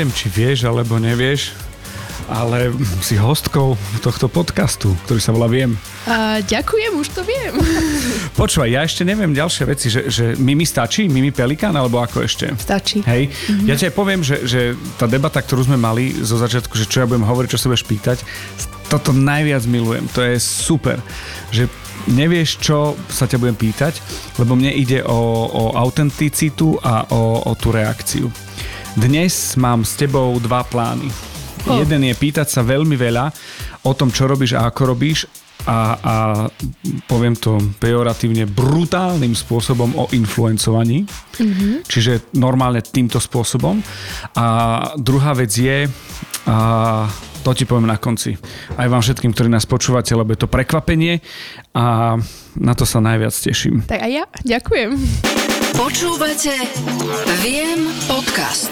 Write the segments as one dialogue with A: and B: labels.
A: neviem, či vieš alebo nevieš, ale si hostkou tohto podcastu, ktorý sa volá Viem.
B: A, ďakujem, už to viem.
A: Počúvaj, ja ešte neviem ďalšie veci, že, že Mimi stačí? Mimi Pelikán, alebo ako ešte?
B: Stačí.
A: Hej, mm-hmm. ja ti aj poviem, že, že tá debata, ktorú sme mali zo začiatku, že čo ja budem hovoriť, čo sa budeš pýtať, toto najviac milujem, to je super, že nevieš, čo sa ťa budem pýtať, lebo mne ide o, o autenticitu a o, o tú reakciu. Dnes mám s tebou dva plány. Oh. Jeden je pýtať sa veľmi veľa o tom, čo robíš a ako robíš a, a poviem to pejoratívne brutálnym spôsobom o influencovaní. Mm-hmm. Čiže normálne týmto spôsobom. A druhá vec je a to ti poviem na konci. Aj vám všetkým, ktorí nás počúvate, lebo je to prekvapenie a na to sa najviac teším.
B: Tak aj ja, ďakujem.
C: Počúvate Viem podcast.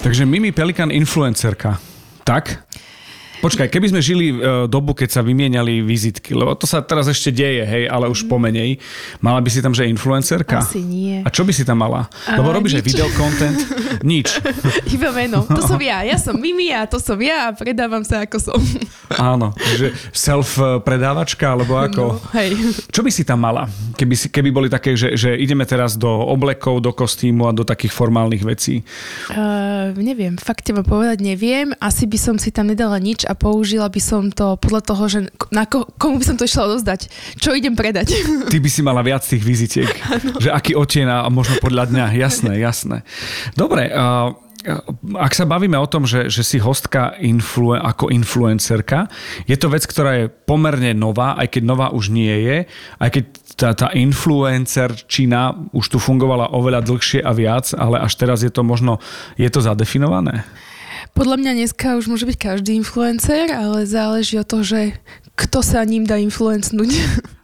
A: Takže Mimi Pelikan influencerka. Tak? Počkaj, keby sme žili uh, dobu, keď sa vymieniali vizitky, lebo to sa teraz ešte deje, hej, ale už pomenej. Mala by si tam, že influencerka?
B: Asi nie.
A: A čo by si tam mala?
B: A,
A: lebo robíš aj
B: nič.
A: videokontent? Nič.
B: Iba meno. To som ja. Ja som Mimi a to som ja a predávam sa ako som.
A: Áno, že self-predávačka, alebo ako?
B: No, hej.
A: Čo by si tam mala, keby, si, keby boli také, že, že ideme teraz do oblekov, do kostýmu a do takých formálnych vecí?
B: Uh, neviem, fakt teba povedať neviem. Asi by som si tam nedala nič a použila by som to podľa toho, že na ko- komu by som to išla odozdať. Čo idem predať.
A: Ty by si mala viac tých vizitiek. že aký oteň a možno podľa dňa. Jasné, jasné. Dobre, uh, ak sa bavíme o tom, že, že si hostka influ, ako influencerka, je to vec, ktorá je pomerne nová, aj keď nová už nie je, aj keď tá, tá influencerčina už tu fungovala oveľa dlhšie a viac, ale až teraz je to možno, je to zadefinované?
B: Podľa mňa dneska už môže byť každý influencer, ale záleží od toho, že kto sa ním dá influencnúť.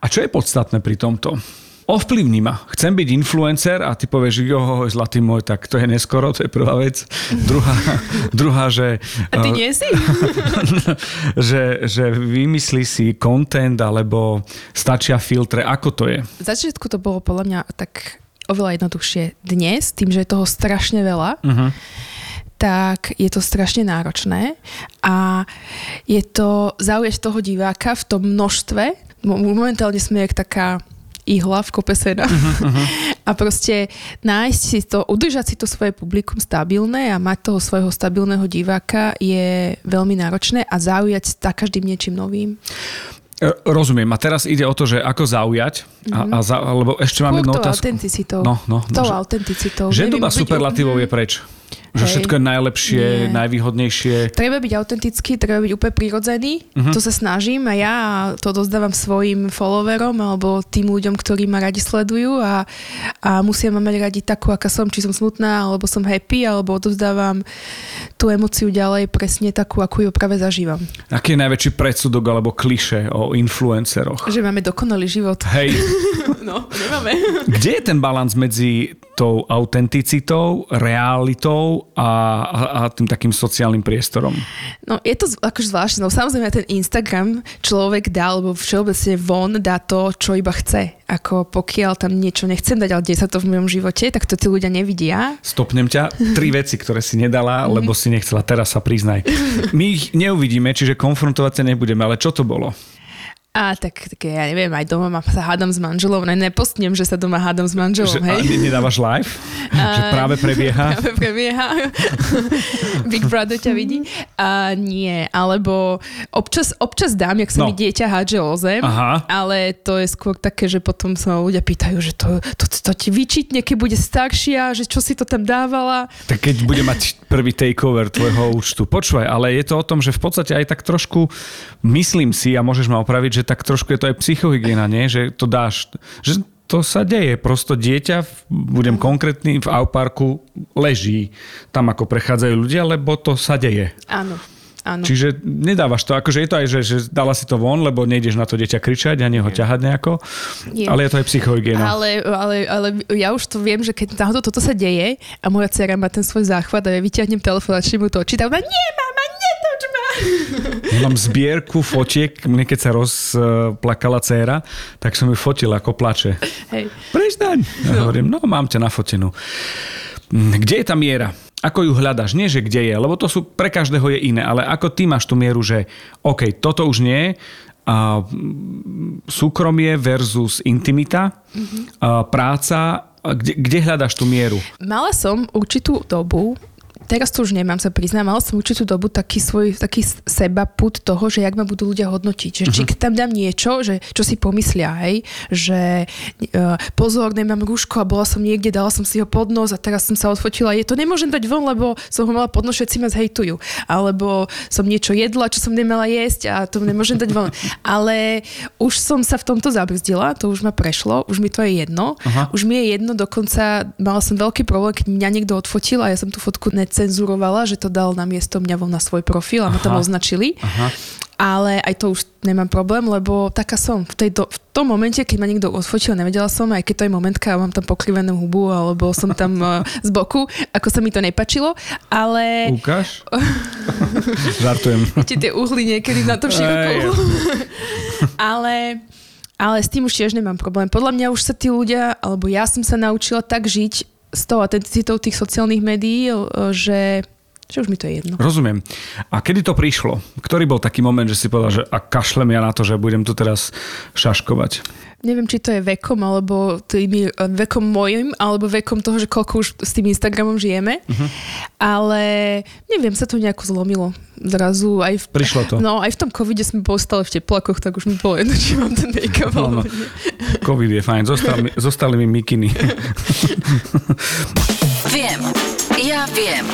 A: A čo je podstatné pri tomto? Ovplyvní ma. Chcem byť influencer a ty povieš, jo, zlatý môj, tak to je neskoro, to je prvá vec. Druhá, druhá že...
B: A ty nie si?
A: že, že vymyslí si content alebo stačia filtre. Ako to je?
B: V začiatku to bolo podľa mňa tak oveľa jednoduchšie. Dnes, tým, že je toho strašne veľa,
A: Uh-huh.
B: Tak je to strašne náročné a je to zaujať toho diváka v tom množstve. Mo- Momentálne sme jak taká ihla v kope sena. Uh-huh. A proste nájsť si to, udržať si to svoje publikum stabilné a mať toho svojho stabilného diváka je veľmi náročné a zaujať za každým niečím novým.
A: E, Rozumiem. A teraz ide o to, že ako zaujať, a, a za, lebo ešte mám
B: Skôr
A: jednu
B: tou
A: otázku.
B: autenticitou.
A: No, no, no,
B: tou
A: že-
B: autenticitou.
A: Že doba superlatívov je preč. Že
B: Hej.
A: všetko je najlepšie,
B: Nie.
A: najvýhodnejšie.
B: Treba byť autentický, treba byť úplne prirodzený. Uh-huh. To sa snažím a ja to dozdávam svojim followerom alebo tým ľuďom, ktorí ma radi sledujú a, a musia ma mať radi takú, aká som, či som smutná, alebo som happy, alebo odovzdávam tú emociu ďalej presne takú, akú ju práve zažívam.
A: Aký je najväčší predsudok alebo kliše o influenceroch?
B: Že máme dokonalý život.
A: Hej,
B: No, nemáme.
A: kde je ten balans medzi tou autenticitou, realitou a, a, a tým takým sociálnym priestorom?
B: No je to akože zvláštne, no samozrejme ten Instagram človek dá, alebo všeobecne von dá to, čo iba chce. Ako pokiaľ tam niečo nechcem dať, ale deje sa to v mojom živote, tak to tí ľudia nevidia.
A: Stopnem ťa. Tri veci, ktoré si nedala, lebo si nechcela. Teraz sa priznaj. My ich neuvidíme, čiže konfrontovať sa nebudeme, ale čo to bolo?
B: A tak, tak ja neviem, aj doma ma- sa hádam s manželom, ne, nepostnem, že sa doma hádam s manželom,
A: Že, a
B: hej.
A: ne- nedávaš live? že práve prebieha?
B: Práve prebieha. Big Brother ťa vidí. A nie, alebo občas, občas dám, jak sa
A: No.
B: mi dieťa hádže o zem,
A: Aha.
B: ale to je skôr také, že potom sa ľudia pýtajú, že to, to, to ti vyčítne, keď bude staršia, že čo si to tam dávala.
A: Tak keď bude mať prvý takeover tvojho účtu. Počúvaj, ale je to o tom, že v podstate aj tak trošku, myslím si, a môžeš ma opraviť, že tak trošku je to aj psychohygiena, nie? Že to dáš, že to sa deje. Prosto dieťa, budem konkrétny, v Auparku leží tam, ako prechádzajú ľudia, lebo to sa deje.
B: Áno. Áno.
A: Čiže nedávaš to, akože je to aj, že, že dala si to von, lebo nejdeš na to dieťa kričať ani ho ťahať nejako,
B: Nie.
A: ale je to aj psychohygiena.
B: Ale, ale, ale ja už to viem, že keď náhodou toto sa deje a moja dcera má ten svoj záchvat a ja vyťahnem telefón a mu to ona, nie mama, netoč.
A: Ja mám zbierku fotiek, mne keď sa rozplakala dcéra, tak som ju fotil, ako plače.
B: Hej.
A: Prestaň. Ja hovorím, no mám ťa nafotenú. Mm, Kde je tá miera? Ako ju hľadaš? Nie, že kde je, lebo to sú pre každého je iné, ale ako ty máš tú mieru, že OK, toto už nie, a súkromie versus intimita, mm-hmm. a práca, kde, kde hľadaš tú mieru?
B: Mala som určitú dobu, teraz to už nemám sa priznám, mala som určitú dobu taký svoj taký seba put toho, že jak ma budú ľudia hodnotiť. Že či uh-huh. tam dám niečo, že čo si pomyslia, hej, že uh, pozor, nemám rúško a bola som niekde, dala som si ho pod nos a teraz som sa odfotila. Je to nemôžem dať von, lebo som ho mala pod nos, všetci ma zhejtujú. Alebo som niečo jedla, čo som nemala jesť a to nemôžem dať von. Ale už som sa v tomto zabrzdila, to už ma prešlo, už mi to je jedno. Uh-huh. Už mi je jedno, dokonca mala som veľký problém, keď mňa niekto odfotil a ja som tú fotku nec cenzurovala, že to dal na miesto mňa na svoj profil a ma tam označili. Aha. Ale aj to už nemám problém, lebo taká som. V, tej do, v tom momente, keď ma niekto odfotil, nevedela som, aj keď to je momentka, mám tam pokrivenú hubu, alebo som tam uh, z boku, ako sa mi to nepačilo, ale...
A: Ukáž? Žartujem.
B: Viete, tie uhly niekedy na to široko. ale... Ale s tým už tiež nemám problém. Podľa mňa už sa tí ľudia, alebo ja som sa naučila tak žiť, s tou autenticitou tých sociálnych médií, že že už mi to je jedno.
A: Rozumiem. A kedy to prišlo? Ktorý bol taký moment, že si povedal, že a kašlem ja na to, že budem tu teraz šaškovať?
B: neviem, či to je vekom, alebo tým vekom mojim, alebo vekom toho, že koľko už s tým Instagramom žijeme. Uh-huh. Ale neviem, sa to nejako zlomilo. Zrazu aj v,
A: Prišlo to.
B: No, aj v tom covide sme boli stále v teplakoch, tak už mi bolo jedno, či mám ten make-up. No, no.
A: Covid je fajn, zostali, zostali mi mikiny.
C: viem, ja viem.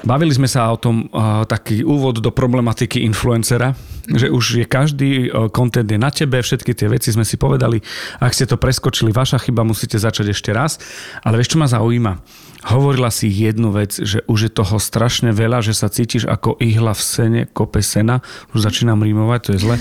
A: Bavili sme sa o tom uh, taký úvod do problematiky influencera, že už je každý uh, je na tebe, všetky tie veci sme si povedali. Ak ste to preskočili, vaša chyba, musíte začať ešte raz. Ale vieš, čo ma zaujíma? Hovorila si jednu vec, že už je toho strašne veľa, že sa cítiš ako ihla v sene, kope sena. Už začínam rímovať, to je zle.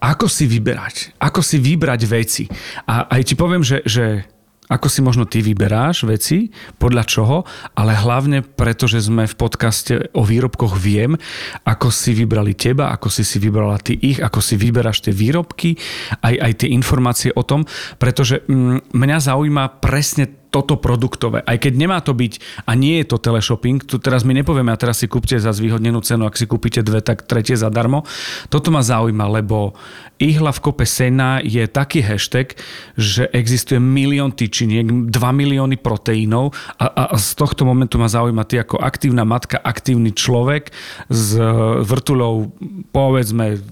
A: Ako si vyberať? Ako si vybrať veci? A aj ti poviem, že, že ako si možno ty vyberáš veci, podľa čoho, ale hlavne preto, že sme v podcaste o výrobkoch viem, ako si vybrali teba, ako si si vybrala ty ich, ako si vyberáš tie výrobky, aj, aj tie informácie o tom, pretože mm, mňa zaujíma presne toto produktové. Aj keď nemá to byť a nie je to teleshopping, tu teraz my nepovieme a teraz si kúpte za zvýhodnenú cenu, ak si kúpite dve, tak tretie zadarmo. Toto ma zaujíma, lebo ihla v kope sena je taký hashtag, že existuje milión tyčiniek, 2 milióny proteínov a, a z tohto momentu ma zaujíma ty ako aktívna matka, aktívny človek s vrtulou povedzme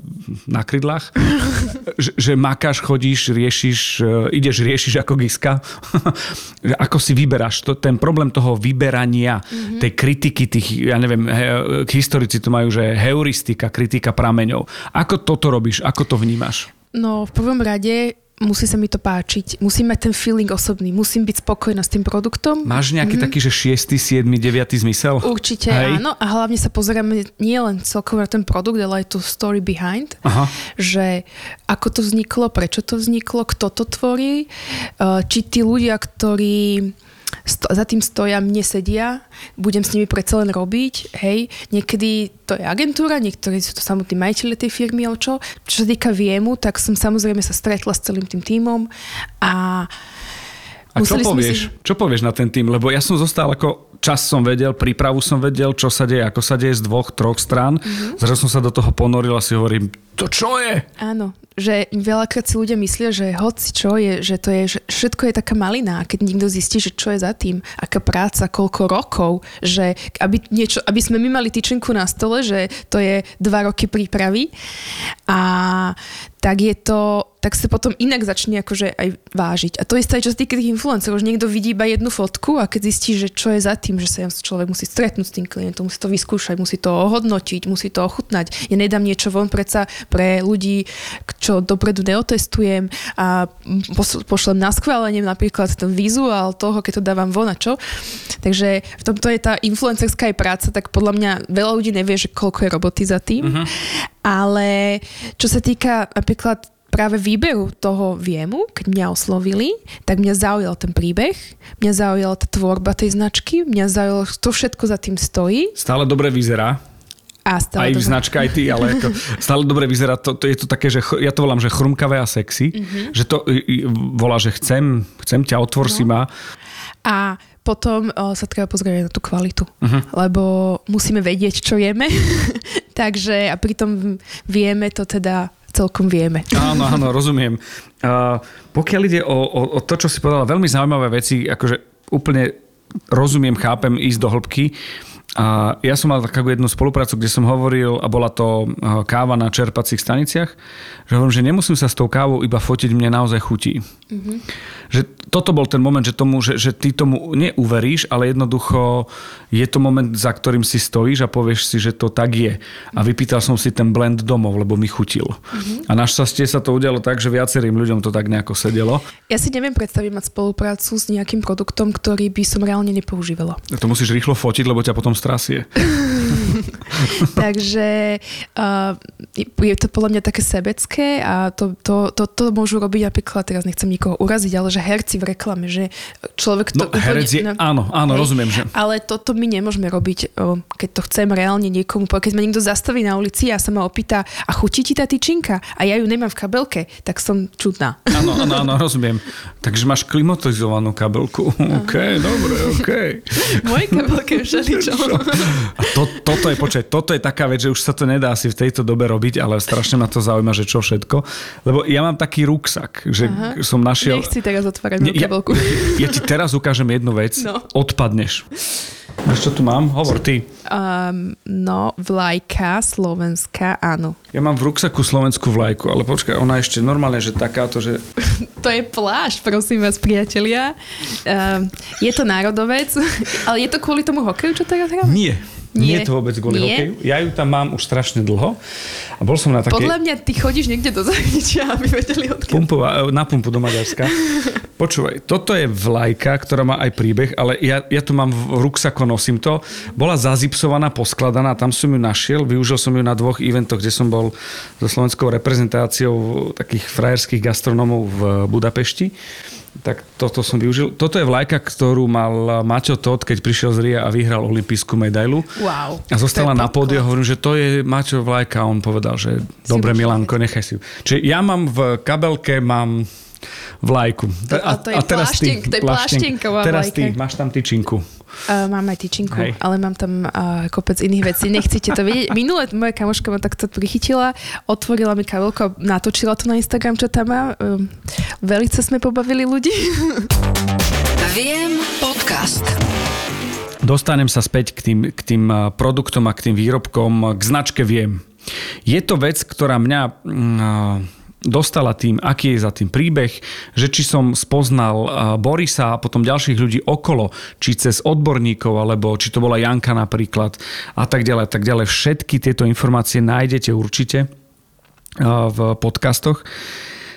A: na krydlách, že, že makáš, chodíš, riešiš, e, ideš, riešiš ako giska ako si vyberáš to, ten problém toho vyberania, mm-hmm. tej kritiky tých, ja neviem, he, historici to majú, že heuristika, kritika prameňov. Ako toto robíš? Ako to vnímaš?
B: No, v prvom rade musí sa mi to páčiť, musím mať ten feeling osobný, musím byť spokojná s tým produktom.
A: Máš nejaký mm. taký, že 6., 7., 9. zmysel?
B: Určite Hej. áno a hlavne sa pozeráme nie len celkovo na ten produkt, ale aj tú story behind, Aha. že ako to vzniklo, prečo to vzniklo, kto to tvorí, eh, či tí ľudia, ktorí sto, za tým stoja, mne sedia, budem s nimi predsa len robiť, hej. Niekedy to je agentúra, niektorí sú to samotní majiteľe tej firmy, ale čo. Čo sa týka Viemu, tak som samozrejme sa stretla s celým tým tímom a
A: a čo povieš, si... čo povieš na ten tým? Lebo ja som zostal ako čas som vedel, prípravu som vedel, čo sa deje, ako sa deje z dvoch, troch strán. Mm-hmm. Zrazu som sa do toho ponoril a si hovorím, to čo je?
B: Áno, že veľakrát si ľudia myslia, že hoci čo je, že to je, že všetko je taká malina keď niekto zistí, že čo je za tým, aká práca, koľko rokov, že aby, niečo, aby sme my mali tyčinku na stole, že to je dva roky prípravy a tak je to, tak sa potom inak začne akože aj vážiť. A to isté aj čo sa týka tých influencerov, že niekto vidí iba jednu fotku a keď zistí, že čo je za tým, že sa človek musí stretnúť s tým klientom, musí to vyskúšať, musí to ohodnotiť, musí to ochutnať. Ja nedám niečo von predsa pre ľudí, čo dopredu neotestujem a pošlem na schválenie napríklad ten vizuál toho, keď to dávam von a čo. Takže v tomto je tá influencerská práca, tak podľa mňa veľa ľudí nevie, že koľko je roboty za tým. Uh-huh. Ale čo sa týka napríklad práve výberu toho viemu, keď mňa oslovili, tak mňa zaujal ten príbeh, mňa zaujala tá tvorba tej značky, mňa zaujalo, to všetko za tým stojí.
A: Stále dobre vyzerá.
B: A stále
A: aj dobre. značka, aj ty, ale ako, stále dobre vyzerá. To, to je to také, že ja to volám, že chrumkavé a sexy. Mm-hmm. Že to volá, že chcem, chcem ťa, otvor no. si ma.
B: A potom o, sa treba pozrieť na tú kvalitu, uh-huh. lebo musíme vedieť, čo jeme. Takže a pritom vieme to teda celkom vieme.
A: Áno, áno, rozumiem. Uh, pokiaľ ide o, o, o to, čo si povedala, veľmi zaujímavé veci, akože úplne rozumiem, chápem ísť do hĺbky. A ja som mal takú jednu spoluprácu, kde som hovoril, a bola to káva na čerpacích staniciach, že hovorím, že nemusím sa s tou kávou iba fotiť, mne naozaj chutí. Mm-hmm. Že toto bol ten moment, že, tomu, že, že ty tomu neuveríš, ale jednoducho je to moment, za ktorým si stojíš a povieš si, že to tak je. A vypýtal som si ten blend domov, lebo mi chutil. Mm-hmm. A našťastie sa to udialo tak, že viacerým ľuďom to tak nejako sedelo.
B: Ja si neviem predstaviť mať spoluprácu s nejakým produktom, ktorý by som reálne nepoužívala.
A: To musíš rýchlo fotiť, lebo ťa potom strasie.
B: Takže uh, je to podľa mňa také sebecké a to, to, to, to môžu robiť napríklad, teraz nechcem nikoho uraziť, ale že herci v reklame, že človek to...
A: No, úplne, herec je, no, áno, áno, hej, rozumiem, že...
B: Ale toto my nemôžeme robiť, keď to chcem reálne niekomu, keď ma niekto zastaví na ulici a sa ma opýta, a chutí ti tá tyčinka? A ja ju nemám v kabelke, tak som čudná.
A: Áno, áno, áno, rozumiem. Takže máš klimatizovanú kabelku. OK, dobre, OK.
B: Moje kabelke všeličo.
A: A to, toto je, počkaj, toto je taká vec, že už sa to nedá asi v tejto dobe robiť, ale strašne ma to zaujíma, že čo všetko. Lebo ja mám taký ruksak, že Aha. som našiel...
B: Nechci teraz otvárať kabelku.
A: Ja, ja ti teraz ukážem jednu vec. No. Odpadneš. Vieš, čo tu mám? Hovor ty.
B: Um, no, vlajka slovenská, áno.
A: Ja mám v ruksaku slovenskú vlajku, ale počkaj, ona ešte normálne, že takáto, že...
B: to je plášť, prosím vás, priatelia. Um, je to národovec, ale je to kvôli tomu hokeju, čo teraz hráme?
A: Nie. Nie, nie je to vôbec kvôli nie. hokeju. Ja ju tam mám už strašne dlho. A bol som na také...
B: Podľa mňa ty chodíš niekde do zahraničia, aby vedeli odkiaľ.
A: Pumpova, e, na pumpu do Maďarska. Počúvaj, toto je vlajka, ktorá má aj príbeh, ale ja, ja tu mám v ruksako, nosím to. Bola zazipsovaná, poskladaná, tam som ju našiel. Využil som ju na dvoch eventoch, kde som bol so slovenskou reprezentáciou takých frajerských gastronómov v Budapešti tak toto som využil. Toto je vlajka, ktorú mal Maťo Todd, keď prišiel z Ria a vyhral olimpijskú medailu.
B: Wow.
A: A zostala na pódiu a hovorím, že to je Maťo vlajka a on povedal, že dobre Milanko, nechaj si ju. Čiže ja mám v kabelke, mám vlajku.
B: A, a, to je a teraz pláštenk, ty, to je pláštenková
A: Teraz ty, máš tam tyčinku.
B: Uh, mám aj tyčinku, Hej. ale mám tam uh, kopec iných vecí. Nechcete to vedieť. Minulé moja kamoška ma takto prichytila, otvorila mi kabelku a natočila to na Instagram, čo tam má. Um, velice sme pobavili ľudí.
C: Viem podcast.
A: Dostanem sa späť k tým, k tým produktom a k tým výrobkom, k značke Viem. Je to vec, ktorá mňa... Uh, dostala tým, aký je za tým príbeh, že či som spoznal Borisa a potom ďalších ľudí okolo, či cez odborníkov, alebo či to bola Janka napríklad a tak ďalej, tak ďalej. Všetky tieto informácie nájdete určite v podcastoch.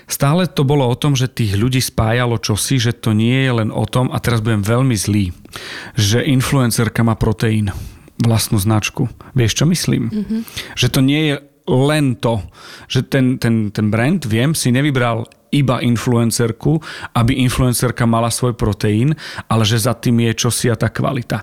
A: Stále to bolo o tom, že tých ľudí spájalo čosi, že to nie je len o tom, a teraz budem veľmi zlý, že influencerka má proteín vlastnú značku. Vieš, čo myslím? Mm-hmm. Že to nie je len to, že ten, ten, ten brand, viem, si nevybral iba influencerku, aby influencerka mala svoj proteín, ale že za tým je čosi a tá kvalita.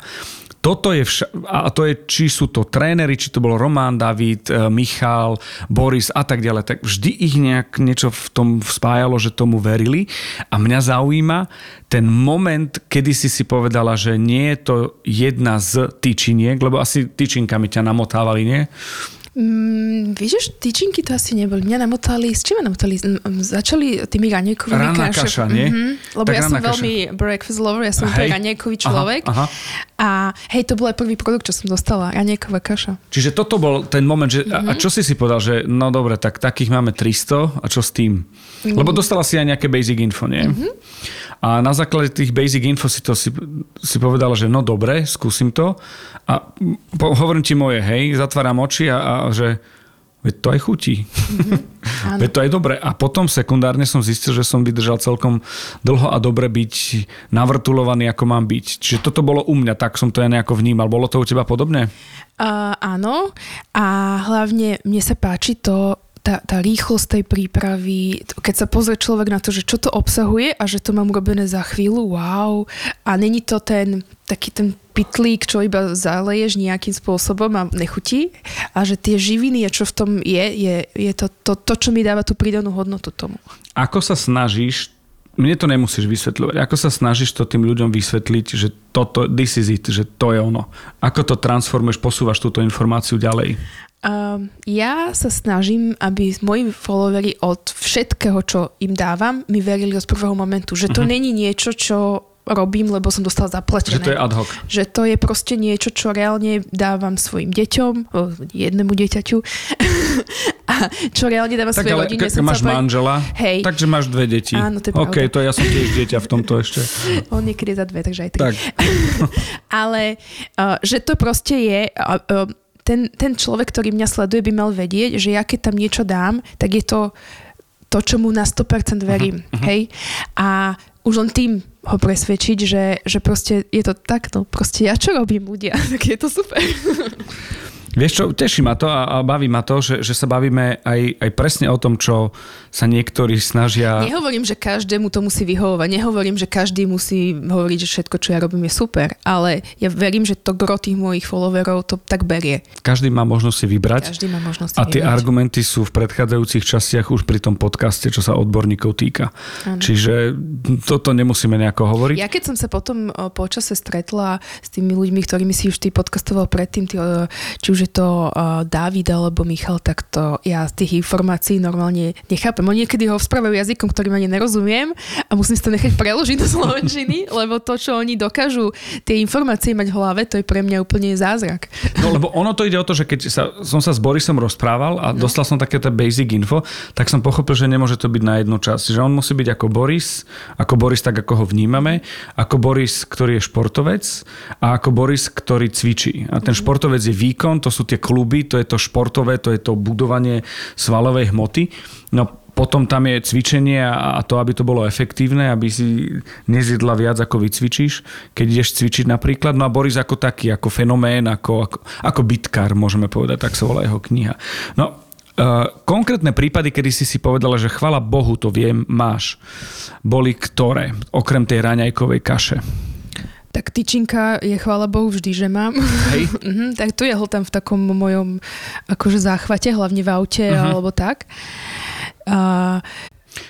A: Toto je vša- a to je, či sú to tréneri, či to bol Román, David, e, Michal, Boris a tak ďalej, tak vždy ich nejak niečo v tom spájalo, že tomu verili a mňa zaujíma ten moment, kedy si si povedala, že nie je to jedna z tyčiniek, lebo asi tyčinkami ťa namotávali, nie?
B: Mm, vieš, tyčinky to asi neboli. Mňa namotali, s čím ma namotali? Začali tými raňajkovými
A: Rána kaša, nie? Mm-hmm,
B: lebo tak ja som kaša. veľmi breakfast lover, ja som hej. raňajkový človek. Aha, aha. A hej, to bol aj prvý produkt, čo som dostala, raňajková kaša.
A: Čiže toto bol ten moment, že mm-hmm. a čo si si povedal, že no dobre, tak takých máme 300 a čo s tým? Mm-hmm. Lebo dostala si aj nejaké basic info, nie? Mm-hmm. A na základe tých basic info si to si, si povedala, že no dobre, skúsim to. A po, hovorím ti moje, hej, zatváram oči a, a že veď to aj chutí. Mm-hmm, veď to aj dobre. A potom sekundárne som zistil, že som vydržal celkom dlho a dobre byť navrtulovaný, ako mám byť. Čiže toto bolo u mňa, tak som to ja nejako vnímal. Bolo to u teba podobné?
B: Uh, áno. A hlavne mne sa páči to, tá, tá rýchlosť tej prípravy, keď sa pozrie človek na to, že čo to obsahuje a že to mám urobené za chvíľu, wow. A není to ten taký ten pitlík, čo iba zaleješ nejakým spôsobom a nechutí. A že tie živiny a čo v tom je, je, je to, to, to, čo mi dáva tú pridanú hodnotu tomu.
A: Ako sa snažíš mne to nemusíš vysvetľovať. Ako sa snažíš to tým ľuďom vysvetliť, že toto, this is it, že to je ono. Ako to transformuješ, posúvaš túto informáciu ďalej?
B: Um, ja sa snažím, aby moji followeri od všetkého, čo im dávam, mi verili od prvého momentu. Že to uh-huh. není niečo, čo robím, lebo som dostala zaplatené.
A: Že to je ad hoc.
B: Že to je proste niečo, čo reálne dávam svojim deťom, jednému dieťaťu, a čo reálne dávam svojej rodine.
A: Tak máš povedať, manžela,
B: hej.
A: takže máš dve deti.
B: Áno, to je
A: OK, to ja som tiež dieťa v tomto ešte.
B: On niekedy za dve, takže aj tri.
A: Tak.
B: Ale uh, že to proste je... Uh, uh, ten, ten človek, ktorý mňa sleduje, by mal vedieť, že ja keď tam niečo dám, tak je to to, čo mu na 100% verím. Uh-huh. Hej? A už len tým ho presvedčiť, že, že proste je to takto. Proste ja čo robím ľudia, tak je to super.
A: Vieš čo, teší ma to a, a baví ma to, že, že sa bavíme aj, aj presne o tom, čo sa niektorí snažia...
B: Nehovorím, že každému to musí vyhovovať, nehovorím, že každý musí hovoriť, že všetko, čo ja robím, je super, ale ja verím, že to gro tých mojich followerov to tak berie.
A: Každý má možnosť si vybrať.
B: Každý má možnosť si
A: A tie
B: vybrať.
A: argumenty sú v predchádzajúcich častiach už pri tom podcaste, čo sa odborníkov týka.
B: Áno.
A: Čiže toto nemusíme nejako hovoriť.
B: Ja keď som sa potom počase stretla s tými ľuďmi, ktorými si už ty podcastoval predtým, o, či už je to uh, Dávid alebo Michal, tak to ja z tých informácií normálne nechápem. Oni niekedy ho správajú jazykom, ktorým ani nerozumiem a musím si to nechať preložiť do slovenčiny, lebo to, čo oni dokážu tie informácie mať v hlave, to je pre mňa úplne zázrak.
A: No lebo ono to ide o to, že keď sa, som sa s Borisom rozprával a no. dostal som takéto basic info, tak som pochopil, že nemôže to byť na jednu časť. Že on musí byť ako Boris, ako Boris tak, ako ho vnímame, ako Boris, ktorý je športovec a ako Boris, ktorý cvičí. A ten
B: Mhm.
A: športovec je výkon, to sú tie kluby, to je to športové, to je to budovanie svalovej hmoty. No potom tam je cvičenie a to, aby to bolo efektívne, aby si nezjedla viac, ako vycvičíš, keď ideš cvičiť napríklad. No a Boris ako taký, ako fenomén, ako, ako, ako bitkár, môžeme povedať, tak sa volá jeho kniha. No, Uh, konkrétne prípady, kedy si si povedala, že chvala Bohu, to viem, máš, boli ktoré, okrem tej raňajkovej kaše?
B: Tak tyčinka je, chvála Bohu, vždy, že mám.
A: Hej.
B: Mhm, tak tu je ho tam v takom mojom akože záchvate, hlavne v aute uh-huh. alebo tak. A,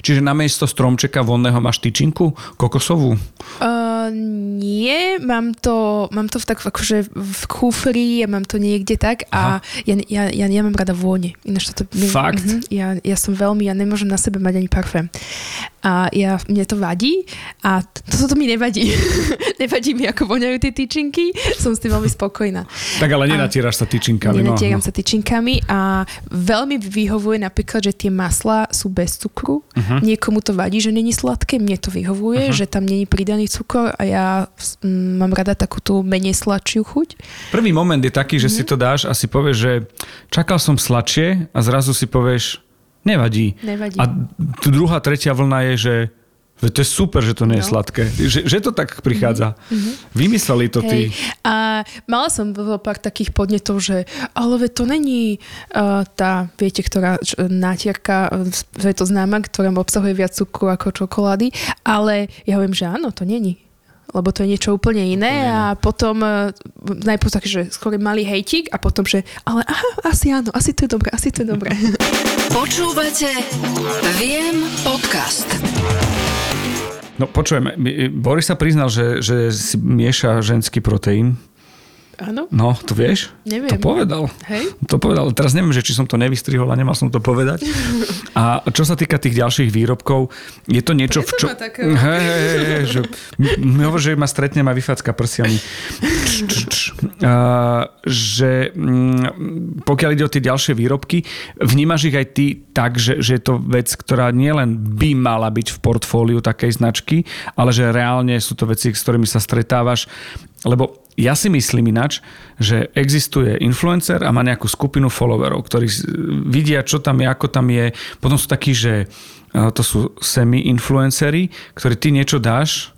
A: Čiže namiesto stromčeka vonného máš tyčinku kokosovú?
B: Uh, nie, mám to, mám to v tak akože v kufri, ja mám to niekde tak a ja, ja, ja, ja mám rada vône. Ináč toto,
A: Fakt?
B: Uh-huh, ja, ja som veľmi, ja nemôžem na sebe mať ani parfém. A ja, mne to vadí a toto to, to mi nevadí. nevadí mi, ako voňajú tie tyčinky, som s tým veľmi spokojná.
A: Tak ale nenatíraš sa tyčinkami.
B: Nenatieram
A: no,
B: sa tyčinkami a veľmi vyhovuje napríklad, že tie maslá sú bez cukru. Uh-huh. Niekomu to vadí, že není sladké, mne to vyhovuje, uh-huh. že tam není pridaný cukor a ja mm, mám rada takú tú menej sladšiu chuť.
A: Prvý moment je taký, že uh-huh. si to dáš a si povieš, že čakal som sladšie a zrazu si povieš, nevadí.
B: Nevadí.
A: A tu druhá, tretia vlna je, že Veď to je super, že to nie je no. sladké. Že, že to tak prichádza. Mm-hmm. Vymysleli to ty.
B: A mala som pár takých podnetov, že ale veď to není uh, tá, viete, ktorá nátierka, že je to známa, ktorá obsahuje viac cukru ako čokolády, ale ja hovorím, že áno, to není lebo to je niečo úplne iné úplne. a potom uh, najprv taký, že skôr malý hejtík a potom, že ale aha, asi áno, asi to je dobré, asi to je dobré.
C: Počúvate Viem podcast.
A: No počujeme, Boris sa priznal, že, že si mieša ženský proteín.
B: Áno.
A: No, to vieš?
B: Neviem.
A: To povedal.
B: Hej.
A: To povedal. Teraz neviem, že či som to nevystrihol a nemal som to povedať. A čo sa týka tých ďalších výrobkov, je to niečo, v čo...
B: Také...
A: Hej, hej, hej, že hovor, že ma stretne a vyfacka prsiami. Uh, že um, pokiaľ ide o tie ďalšie výrobky, vnímaš ich aj ty tak, že, že je to vec, ktorá nielen by mala byť v portfóliu takej značky, ale že reálne sú to veci, s ktorými sa stretávaš. Lebo ja si myslím ináč, že existuje influencer a má nejakú skupinu followerov, ktorí vidia, čo tam je, ako tam je. Potom sú takí, že to sú semi-influenceri, ktorí ty niečo dáš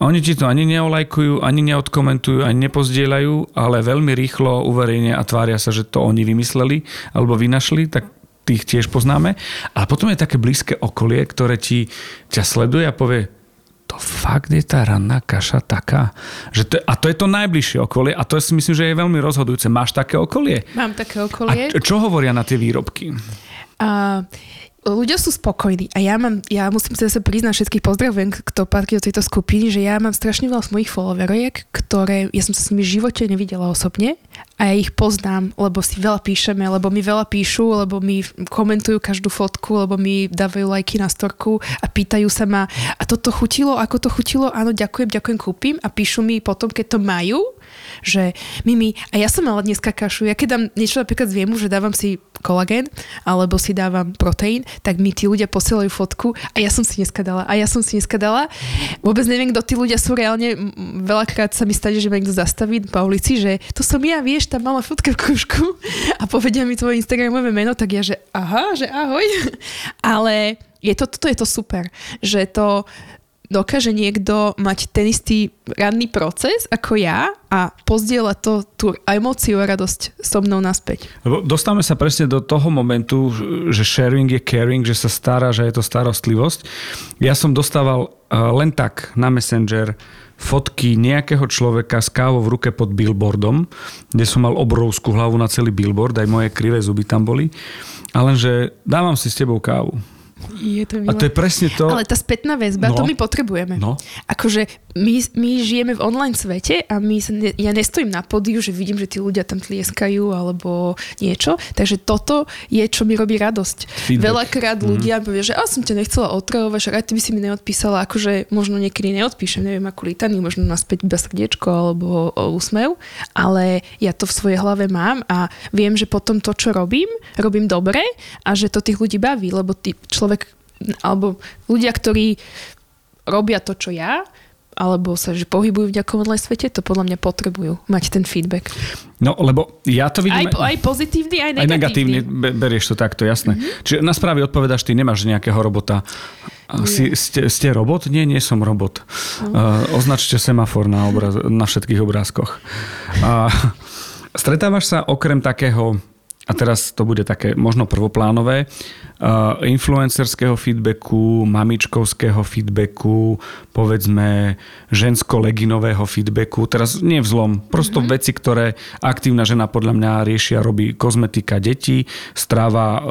A: oni ti to ani neolajkujú, ani neodkomentujú, ani nepozdieľajú, ale veľmi rýchlo uverejne a tvária sa, že to oni vymysleli alebo vynašli, tak tých tiež poznáme. A potom je také blízke okolie, ktoré ti ťa sleduje a povie, to fakt je tá ranná kaša taká. Že to, a to je to najbližšie okolie a to si myslím, že je veľmi rozhodujúce. Máš také okolie?
B: Mám také okolie.
A: A čo hovoria na tie výrobky?
B: A ľudia sú spokojní a ja mám, ja musím sa zase priznať všetkých pozdravujem, kto patrí do tejto skupiny, že ja mám strašne veľa mojich followeriek, ktoré, ja som sa s nimi v živote nevidela osobne a ja ich poznám, lebo si veľa píšeme, lebo mi veľa píšu, lebo mi komentujú každú fotku, lebo mi dávajú lajky na storku a pýtajú sa ma, a toto chutilo, ako to chutilo, áno, ďakujem, ďakujem, kúpim a píšu mi potom, keď to majú, že Mimi, a ja som mala dneska kašu, ja keď dám niečo napríklad z viemu, že dávam si kolagén alebo si dávam proteín, tak mi tí ľudia posielajú fotku a ja som si dneska dala a ja som si dneska dala. Vôbec neviem, kto tí ľudia sú reálne. Veľakrát sa mi stane, že ma niekto zastaví po ulici, že to som ja, vieš, tam mala fotka v kružku a povedia mi tvoje Instagramové meno, tak ja, že aha, že ahoj. Ale je to, toto je to super, že to dokáže niekto mať ten istý ranný proces ako ja a pozdieľať to, tú emóciu a radosť so mnou naspäť.
A: Lebo dostávame sa presne do toho momentu, že sharing je caring, že sa stará, že je to starostlivosť. Ja som dostával eh, len tak na Messenger fotky nejakého človeka s kávou v ruke pod billboardom, kde som mal obrovskú hlavu na celý billboard, aj moje krivé zuby tam boli. A lenže dávam si s tebou kávu.
B: Je to
A: a to je presne to...
B: Ale tá spätná väzba, no. to my potrebujeme.
A: No.
B: Akože my, my žijeme v online svete a my sa ne, ja nestojím na podiu, že vidím, že tí ľudia tam tlieskajú alebo niečo. Takže toto je, čo mi robí radosť. Feedback. Veľakrát mm. ľudia povie, že a som ťa nechcela otravovať, aj ty by si mi neodpísala, akože možno niekedy neodpíšem, neviem akú litany, možno naspäť iba srdiečko alebo úsmev, ale ja to v svojej hlave mám a viem, že potom to, čo robím, robím dobre a že to tých ľudí baví, lebo tí človek alebo ľudia, ktorí robia to, čo ja, alebo sa že pohybujú v nejakom online svete, to podľa mňa potrebujú mať ten feedback.
A: No, lebo ja to vidím...
B: Aj, aj pozitívny, aj negatívny.
A: Aj negatívne, berieš to takto, jasné. Mm-hmm. Čiže na správy odpovedáš, ty nemáš nejakého robota. Si, ste, ste robot? Nie, nie som robot. No. Uh, označte semafor na, obraz, na všetkých obrázkoch. Uh, stretávaš sa okrem takého a teraz to bude také možno prvoplánové, uh, influencerského feedbacku, mamičkovského feedbacku, povedzme žensko-leginového feedbacku, teraz nie vzlom, prosto mm-hmm. veci, ktoré aktívna žena podľa mňa riešia, robí kozmetika detí, stráva, uh,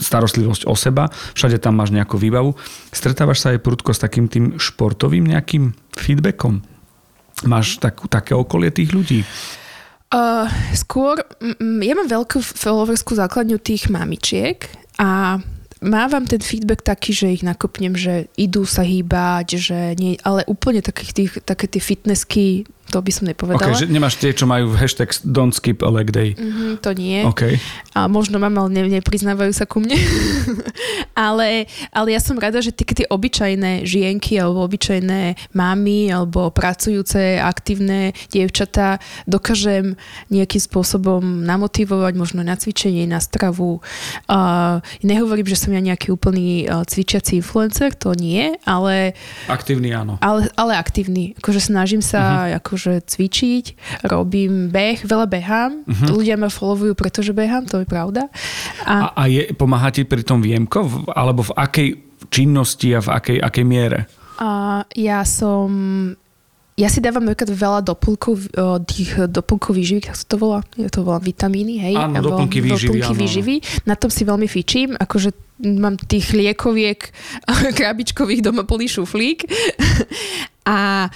A: starostlivosť o seba, všade tam máš nejakú výbavu. Stretávaš sa aj prudko s takým tým športovým nejakým feedbackom? Máš tak, také okolie tých ľudí?
B: Uh, skôr, m- ja mám veľkú followerskú základňu tých mamičiek a mávam ten feedback taký, že ich nakopnem, že idú sa hýbať, že nie, ale úplne takých tých, také tie fitnessky to by som nepovedala.
A: Okay, že nemáš tie, čo majú hashtag don't skip a leg day.
B: Mm-hmm, to nie.
A: Okay.
B: A možno mám, ale ne, nepriznávajú sa ku mne. ale, ale ja som rada, že tie, tie obyčajné žienky alebo obyčajné mamy alebo pracujúce, aktívne dievčatá dokážem nejakým spôsobom namotivovať možno na cvičenie, na stravu. Uh, nehovorím, že som ja nejaký úplný uh, cvičiaci influencer, to nie, ale...
A: Aktívny áno.
B: Ale, ale aktívny. Akože snažím sa uh-huh. ako akože cvičiť, robím beh, veľa behám. Uh-huh. Ľudia ma followujú, pretože behám, to je pravda.
A: A, a, a je, pomáha ti pri tom viemko? Alebo v akej činnosti a v akej, akej miere?
B: A ja som ja si dávam napríklad veľa doplnkov, tých doplnkov výživy, tak to volá, je to volá vitamíny, hej?
A: Áno, doplnky výživy.
B: Doplnky výživy. Na tom si veľmi fičím, akože mám tých liekoviek krabičkových doma plný šuflík. a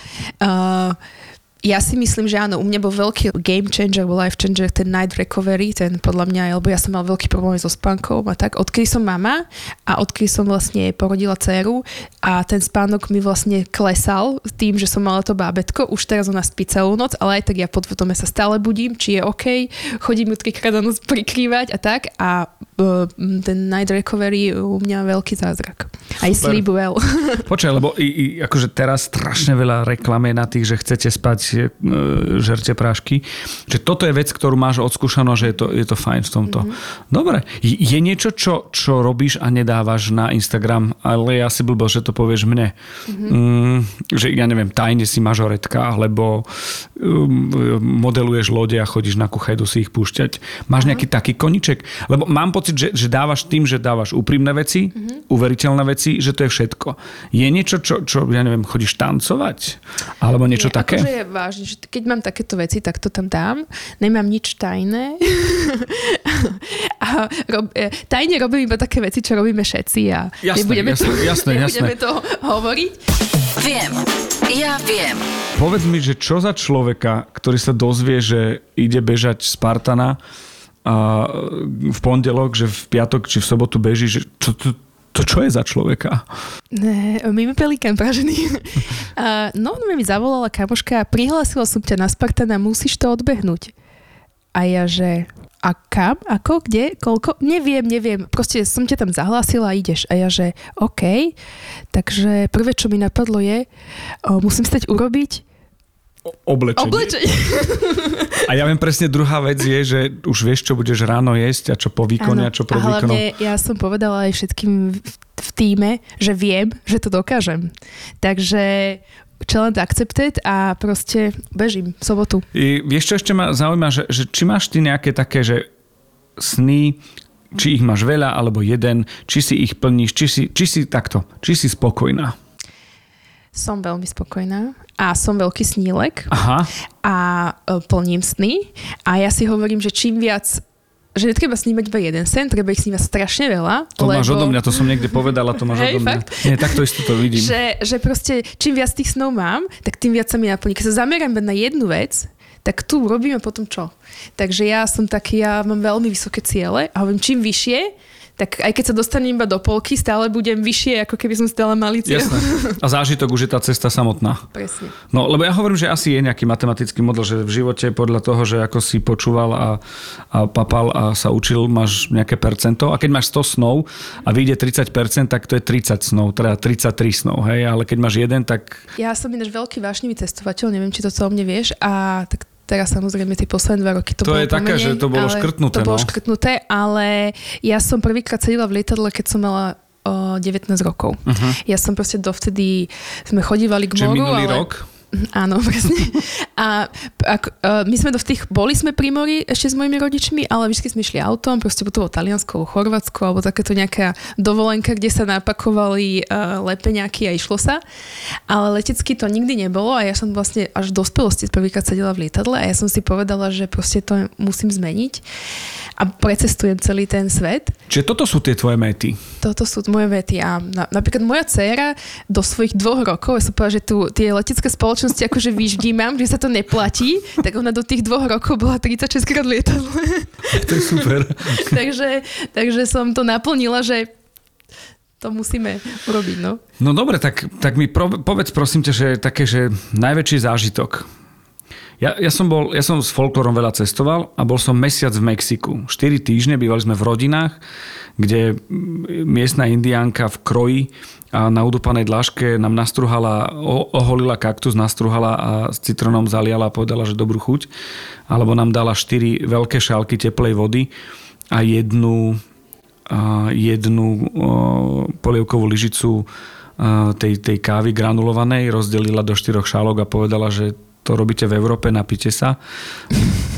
B: uh, ja si myslím, že áno, u mňa bol veľký game changer, bol life changer, ten night recovery, ten podľa mňa, lebo ja som mal veľký problém so spánkou a tak. Odkedy som mama a odkedy som vlastne porodila dceru a ten spánok mi vlastne klesal tým, že som mala to bábetko, už teraz ona spí celú noc, ale aj tak ja podvedome sa stále budím, či je OK, chodím ju trikrát na noc prikrývať a tak a uh, ten night recovery u mňa veľký zázrak. Aj sleep well.
A: Počkaj, lebo i, i, akože teraz strašne veľa reklamy na tých, že chcete spať E, žerte prášky. Že toto je vec, ktorú máš odskúšanú, že je to, je to fajn v tomto. Mm-hmm. Dobre. Je niečo, čo, čo robíš a nedávaš na Instagram, ale ja si blbo, že to povieš mne. Mm-hmm. Mm, že ja neviem, tajne si mažoretka, alebo um, modeluješ lode a chodíš na kuchajdu si ich púšťať. Máš nejaký mm-hmm. taký koniček? Lebo mám pocit, že, že dávaš tým, že dávaš úprimné veci, mm-hmm. uveriteľné veci, že to je všetko. Je niečo, čo, čo ja neviem, chodíš tancovať? Alebo niečo Nie, také?
B: Akože vážne, že keď mám takéto veci, tak to tam dám. Nemám nič tajné. a rob, e, tajne robím iba také veci, čo robíme všetci a
A: Jasné,
B: nebudeme,
A: jasné,
B: to,
A: jasné,
B: nebudeme
A: jasné.
B: to hovoriť.
C: Viem. Ja viem.
A: Povedz mi, že čo za človeka, ktorý sa dozvie, že ide bežať Spartana a v pondelok, že v piatok či v sobotu beží, že to, to čo je za človeka?
B: Ne, mimo pelikán pražený. a, no, no mi zavolala kamoška, prihlásila som ťa na Spartana, musíš to odbehnúť. A ja, že a kam, ako, kde, koľko, neviem, neviem, proste som ťa tam zahlásila a ideš. A ja, že OK, takže prvé, čo mi napadlo je, o, musím stať urobiť
A: Oblečenie.
B: oblečenie.
A: A ja viem presne, druhá vec je, že už vieš, čo budeš ráno jesť a čo po výkone
B: Áno,
A: a čo
B: a
A: výkonom.
B: hlavne ja som povedala aj všetkým v, v týme, že viem, že to dokážem. Takže challenge accepted a proste bežím v sobotu.
A: I, vieš, čo ešte ma zaujíma, že, že či máš ty nejaké také, že sny, či ich máš veľa alebo jeden, či si ich plníš, či si, či si takto, či si spokojná.
B: Som veľmi spokojná a som veľký snílek
A: Aha,
B: a e, plním sny a ja si hovorím, že čím viac že netreba snímať iba jeden sen, treba ich snívať strašne veľa.
A: to
B: lebo...
A: máš odo mňa, to som niekde povedala, to máš
B: Hej,
A: odo mňa.
B: fakt?
A: Nie, takto isto to vidím.
B: Že, že proste čím viac tých snov mám, tak tým viac sa mi naplní. Keď sa zamerám na jednu vec, tak tu robíme potom čo. Takže ja som taký, ja mám veľmi vysoké ciele a hovorím, čím vyššie, tak aj keď sa dostanem iba do polky, stále budem vyššie, ako keby som stále malý cieľ.
A: Jasné. A zážitok už je tá cesta samotná.
B: Presne.
A: No, lebo ja hovorím, že asi je nejaký matematický model, že v živote podľa toho, že ako si počúval a, a papal a sa učil, máš nejaké percento. A keď máš 100 snov a vyjde 30%, tak to je 30 snov, teda 33 snov, hej. Ale keď máš jeden, tak
B: Ja som ináč veľký vášnivý cestovateľ, neviem, či to mne vieš, a tak teraz samozrejme tie posledné dva roky to,
A: To
B: bolo
A: je také, že to bolo škrtnuté,
B: To bolo
A: no.
B: škrtnuté, ale ja som prvýkrát sedela v lietadle, keď som mala o 19 rokov. Uh-huh. Ja som proste dovtedy, sme chodívali k
A: čiže
B: moru,
A: minulý
B: ale...
A: rok,
B: Áno, presne. A ako, uh, my sme do tých, boli sme pri mori ešte s mojimi rodičmi, ale vždy sme išli autom, proste to bolo Taliansko, Chorvátsko, alebo takéto nejaká dovolenka, kde sa napakovali uh, lepeňaky a išlo sa. Ale letecky to nikdy nebolo a ja som vlastne až do dospelosti prvýkrát sedela v lietadle a ja som si povedala, že proste to musím zmeniť a precestujem celý ten svet.
A: čiže toto sú tie tvoje méty.
B: Toto sú moje vety a na, napríklad moja dcéra do svojich dvoch rokov, ja som povedala, že tu tie letecké spoločnosti akože vyždímam, že sa to neplatí, tak ona do tých dvoch rokov bola 36 krát lietadle.
A: To je super.
B: takže, takže som to naplnila, že to musíme urobiť, no.
A: No dobre, tak, tak mi pro, povedz prosím ťa, že také, že najväčší zážitok. Ja, ja, som bol, ja som s folklorom veľa cestoval a bol som mesiac v Mexiku. 4 týždne, bývali sme v rodinách, kde miestna indiánka v kroji a na udupanej dláške nám nastruhala, oholila kaktus, nastruhala a s citrónom zaliala a povedala, že dobrú chuť. Alebo nám dala 4 veľké šálky teplej vody a jednu, a jednu polievkovú lyžicu tej, tej kávy granulovanej, rozdelila do štyroch šálok a povedala, že to robíte v Európe, napíte sa.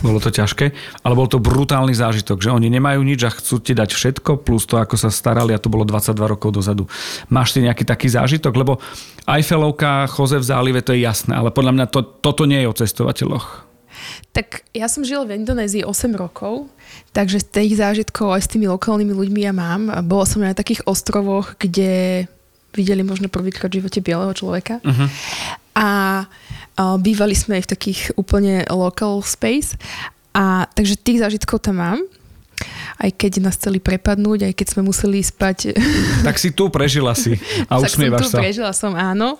A: Bolo to ťažké, ale bol to brutálny zážitok, že oni nemajú nič a chcú ti dať všetko, plus to, ako sa starali a to bolo 22 rokov dozadu. Máš ty nejaký taký zážitok? Lebo Eiffelovka, Jose v zálive, to je jasné, ale podľa mňa to, toto nie je o cestovateľoch.
B: Tak ja som žila v Indonézii 8 rokov, takže tých zážitkov aj s tými lokálnymi ľuďmi ja mám. Bola som na takých ostrovoch, kde videli možno prvýkrát v živote bieleho človeka. Uh-huh. A, bývali sme aj v takých úplne local space. A takže tých zážitkov tam mám. Aj keď nás chceli prepadnúť, aj keď sme museli spať
A: Tak si tu prežila si a
B: tak som
A: usmievaš
B: tu,
A: sa.
B: prežila som, áno.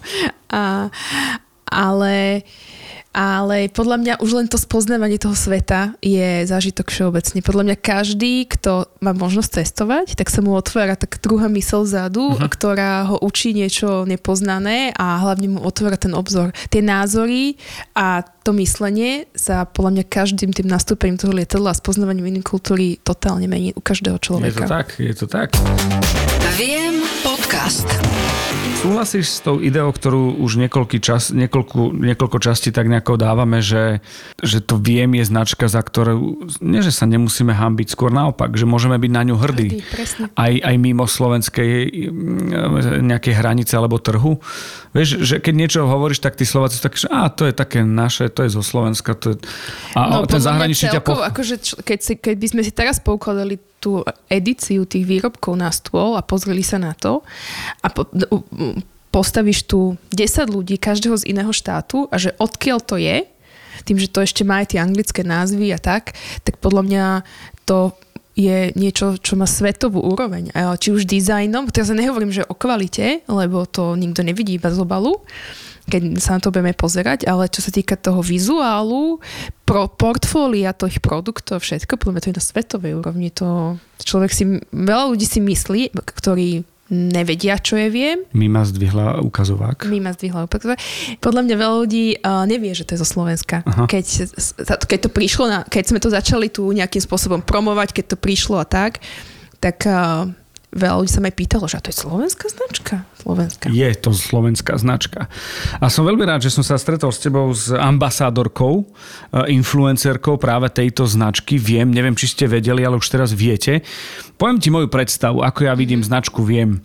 B: A, ale, ale podľa mňa už len to spoznávanie toho sveta je zážitok všeobecne. Podľa mňa každý, kto má možnosť cestovať, tak sa mu otvára tak druhá mysel vzadu, uh-huh. ktorá ho učí niečo nepoznané a hlavne mu otvára ten obzor. Tie názory a to myslenie sa podľa mňa každým tým nastúpením toho lietadla a spoznávaním inej kultúry totálne mení u každého
A: Je to
B: človeka.
A: tak, je to tak.
C: Viem podcast.
A: Súhlasíš s tou ideou, ktorú už niekoľko, čas, niekoľko, niekoľko častí tak nejako dávame, že, že to viem je značka, za ktorú, nie že sa nemusíme hambiť, skôr naopak, že môžeme byť na ňu hrdí.
B: Hrdí, presne.
A: Aj, aj mimo slovenskej mm, nejakej hranice alebo trhu. Vieš, že keď niečo hovoríš, tak tí Slováci sú také, že á, to je také naše, to je zo Slovenska. To je... A, a ten zahraničný ťa... Po...
B: akože, keď, si, keď by sme si teraz poukladali tú edíciu tých výrobkov na stôl a pozreli sa na to a po, postavíš tu 10 ľudí, každého z iného štátu a že odkiaľ to je, tým, že to ešte má aj tie anglické názvy a tak, tak podľa mňa to je niečo, čo má svetovú úroveň. Či už dizajnom, teraz ja nehovorím, že o kvalite, lebo to nikto nevidí iba z obalu, keď sa na to budeme pozerať, ale čo sa týka toho vizuálu, pro portfólia tých produktov, všetko, podľa to je na svetovej úrovni. To človek si, veľa ľudí si myslí, ktorí nevedia, čo je viem,
A: Mima zdvihla ukazovák.
B: Mima zdvihla opak. Podľa mňa veľa ľudí uh, nevie, že to je zo Slovenska.
A: Aha.
B: Keď, keď to prišlo, na, keď sme to začali tu nejakým spôsobom promovať, keď to prišlo a tak, tak uh, veľa ľudí sa ma aj pýtalo, že a to je slovenská značka? Slovenská.
A: Je to slovenská značka. A som veľmi rád, že som sa stretol s tebou s ambasádorkou, eh, influencerkou práve tejto značky. Viem, neviem, či ste vedeli, ale už teraz viete. Poviem ti moju predstavu, ako ja vidím značku Viem.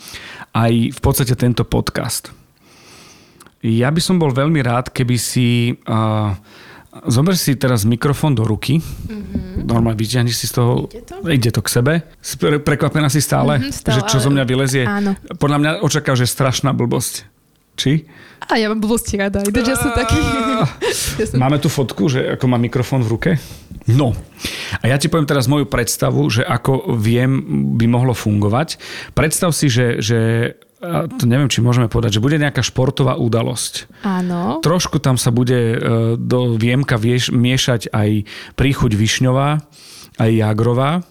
A: Aj v podstate tento podcast. Ja by som bol veľmi rád, keby si... Uh, zober si teraz mikrofón do ruky. Mm-hmm. Normálne vyťahni si z toho...
B: Ide to?
A: Ide to k sebe. Prekvapená si stále,
B: Mhm, stále,
A: že čo zo mňa
B: ale-
A: vylezie.
B: áno.
A: Podľa mňa očakáv, že strašná blbosť. Či?
B: A ja mám blbosti rada, aj ja som taký... ja som...
A: Máme tu fotku, že ako má mikrofón v ruke? No. A ja ti poviem teraz moju predstavu, že ako viem, by mohlo fungovať. Predstav si, že, že to neviem, či môžeme povedať, že bude nejaká športová udalosť.
B: Áno.
A: Trošku tam sa bude e, do viemka vieš, miešať aj príchuť Višňová, aj Jagrová.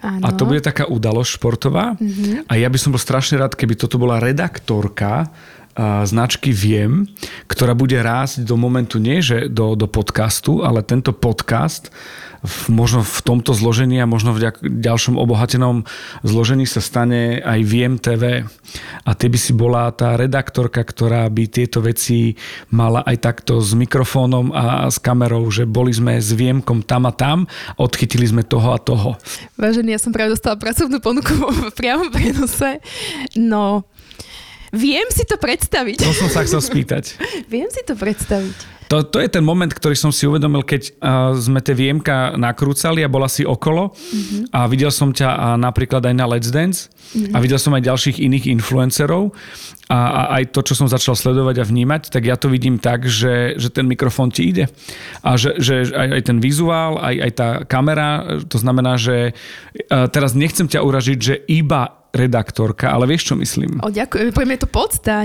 B: áno.
A: A to bude taká udalosť športová. Mm-hmm. A ja by som bol strašne rád, keby toto bola redaktorka a, značky Viem, ktorá bude rásť do momentu nie, že do, do podcastu, ale tento podcast možno v tomto zložení a možno v ďalšom obohatenom zložení sa stane aj Viem TV. A ty by si bola tá redaktorka, ktorá by tieto veci mala aj takto s mikrofónom a s kamerou, že boli sme s Viemkom tam a tam, odchytili sme toho a toho.
B: Vážený, ja som práve dostala pracovnú ponuku v priamom prenose. No, viem si to predstaviť.
A: To som sa chcel spýtať.
B: Viem si to predstaviť.
A: To, to je ten moment, ktorý som si uvedomil, keď uh, sme tie viemka nakrúcali a bola si okolo mm-hmm. a videl som ťa a napríklad aj na Let's Dance mm-hmm. a videl som aj ďalších iných influencerov a, a aj to, čo som začal sledovať a vnímať, tak ja to vidím tak, že, že ten mikrofón ti ide a že, že aj, aj ten vizuál, aj, aj tá kamera, to znamená, že uh, teraz nechcem ťa uražiť, že iba redaktorka, ale vieš, čo myslím?
B: O, ďakujem. Poviem, je to podstá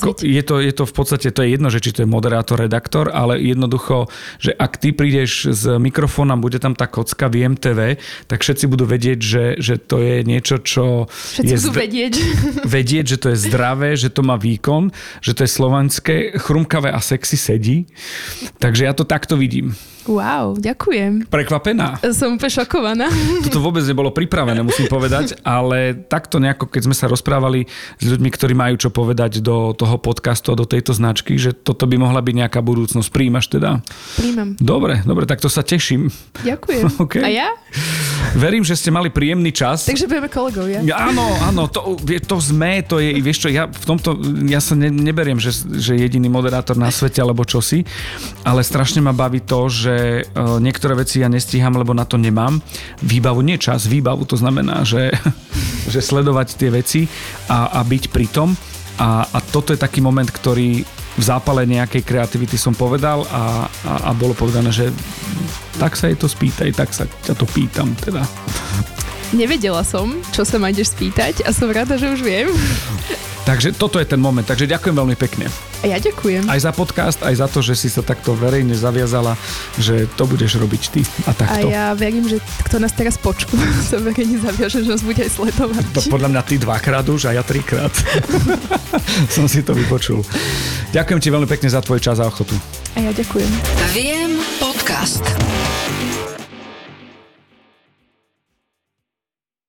A: Ako, je, to, je to v podstate, to je jedno, že či to je moderátor, redaktor, ale jednoducho, že ak ty prídeš s mikrofónom, bude tam tá kocka v MTV, tak všetci budú vedieť, že, že to je niečo, čo
B: Všetci
A: je
B: budú
A: zd-
B: vedieť.
A: vedieť, že to je zdravé, že to má výkon, že to je slovanské, chrumkavé a sexy sedí. Takže ja to takto vidím.
B: Wow, ďakujem.
A: Prekvapená.
B: Som úplne šokovaná.
A: Toto vôbec nebolo pripravené, musím povedať, ale takto nejako, keď sme sa rozprávali s ľuďmi, ktorí majú čo povedať do toho podcastu a do tejto značky, že toto by mohla byť nejaká budúcnosť. Príjmaš teda?
B: Príjmam.
A: Dobre, dobre, tak to sa teším.
B: Ďakujem.
A: OK.
B: A ja?
A: Verím, že ste mali príjemný čas.
B: Takže budeme kolegovia.
A: Ja, Áno, áno, to, to sme, to je, vieš čo, ja v tomto, ja sa ne, neberiem, že, že jediný moderátor na svete, alebo čosi, ale strašne ma baví to, že uh, niektoré veci ja nestíham, lebo na to nemám. Výbavu, nie čas, výbavu, to znamená, že, že sledovať tie veci a, a byť pri tom. A, a toto je taký moment, ktorý v zápale nejakej kreativity som povedal a, a, a bolo povedané, že tak sa jej to spýtaj, tak sa ťa to pýtam teda.
B: Nevedela som, čo sa ma ideš spýtať a som rada, že už viem.
A: Takže toto je ten moment, takže ďakujem veľmi pekne.
B: A ja ďakujem.
A: Aj za podcast, aj za to, že si sa takto verejne zaviazala, že to budeš robiť ty a
B: A
A: takto.
B: ja verím, že kto nás teraz počúva, sa verejne zaviaže, že nás bude aj sledovať.
A: To podľa mňa ty dvakrát už a ja trikrát. Som si to vypočul. Ďakujem ti veľmi pekne za tvoj čas a ochotu.
B: A ja ďakujem.
C: Viem podcast.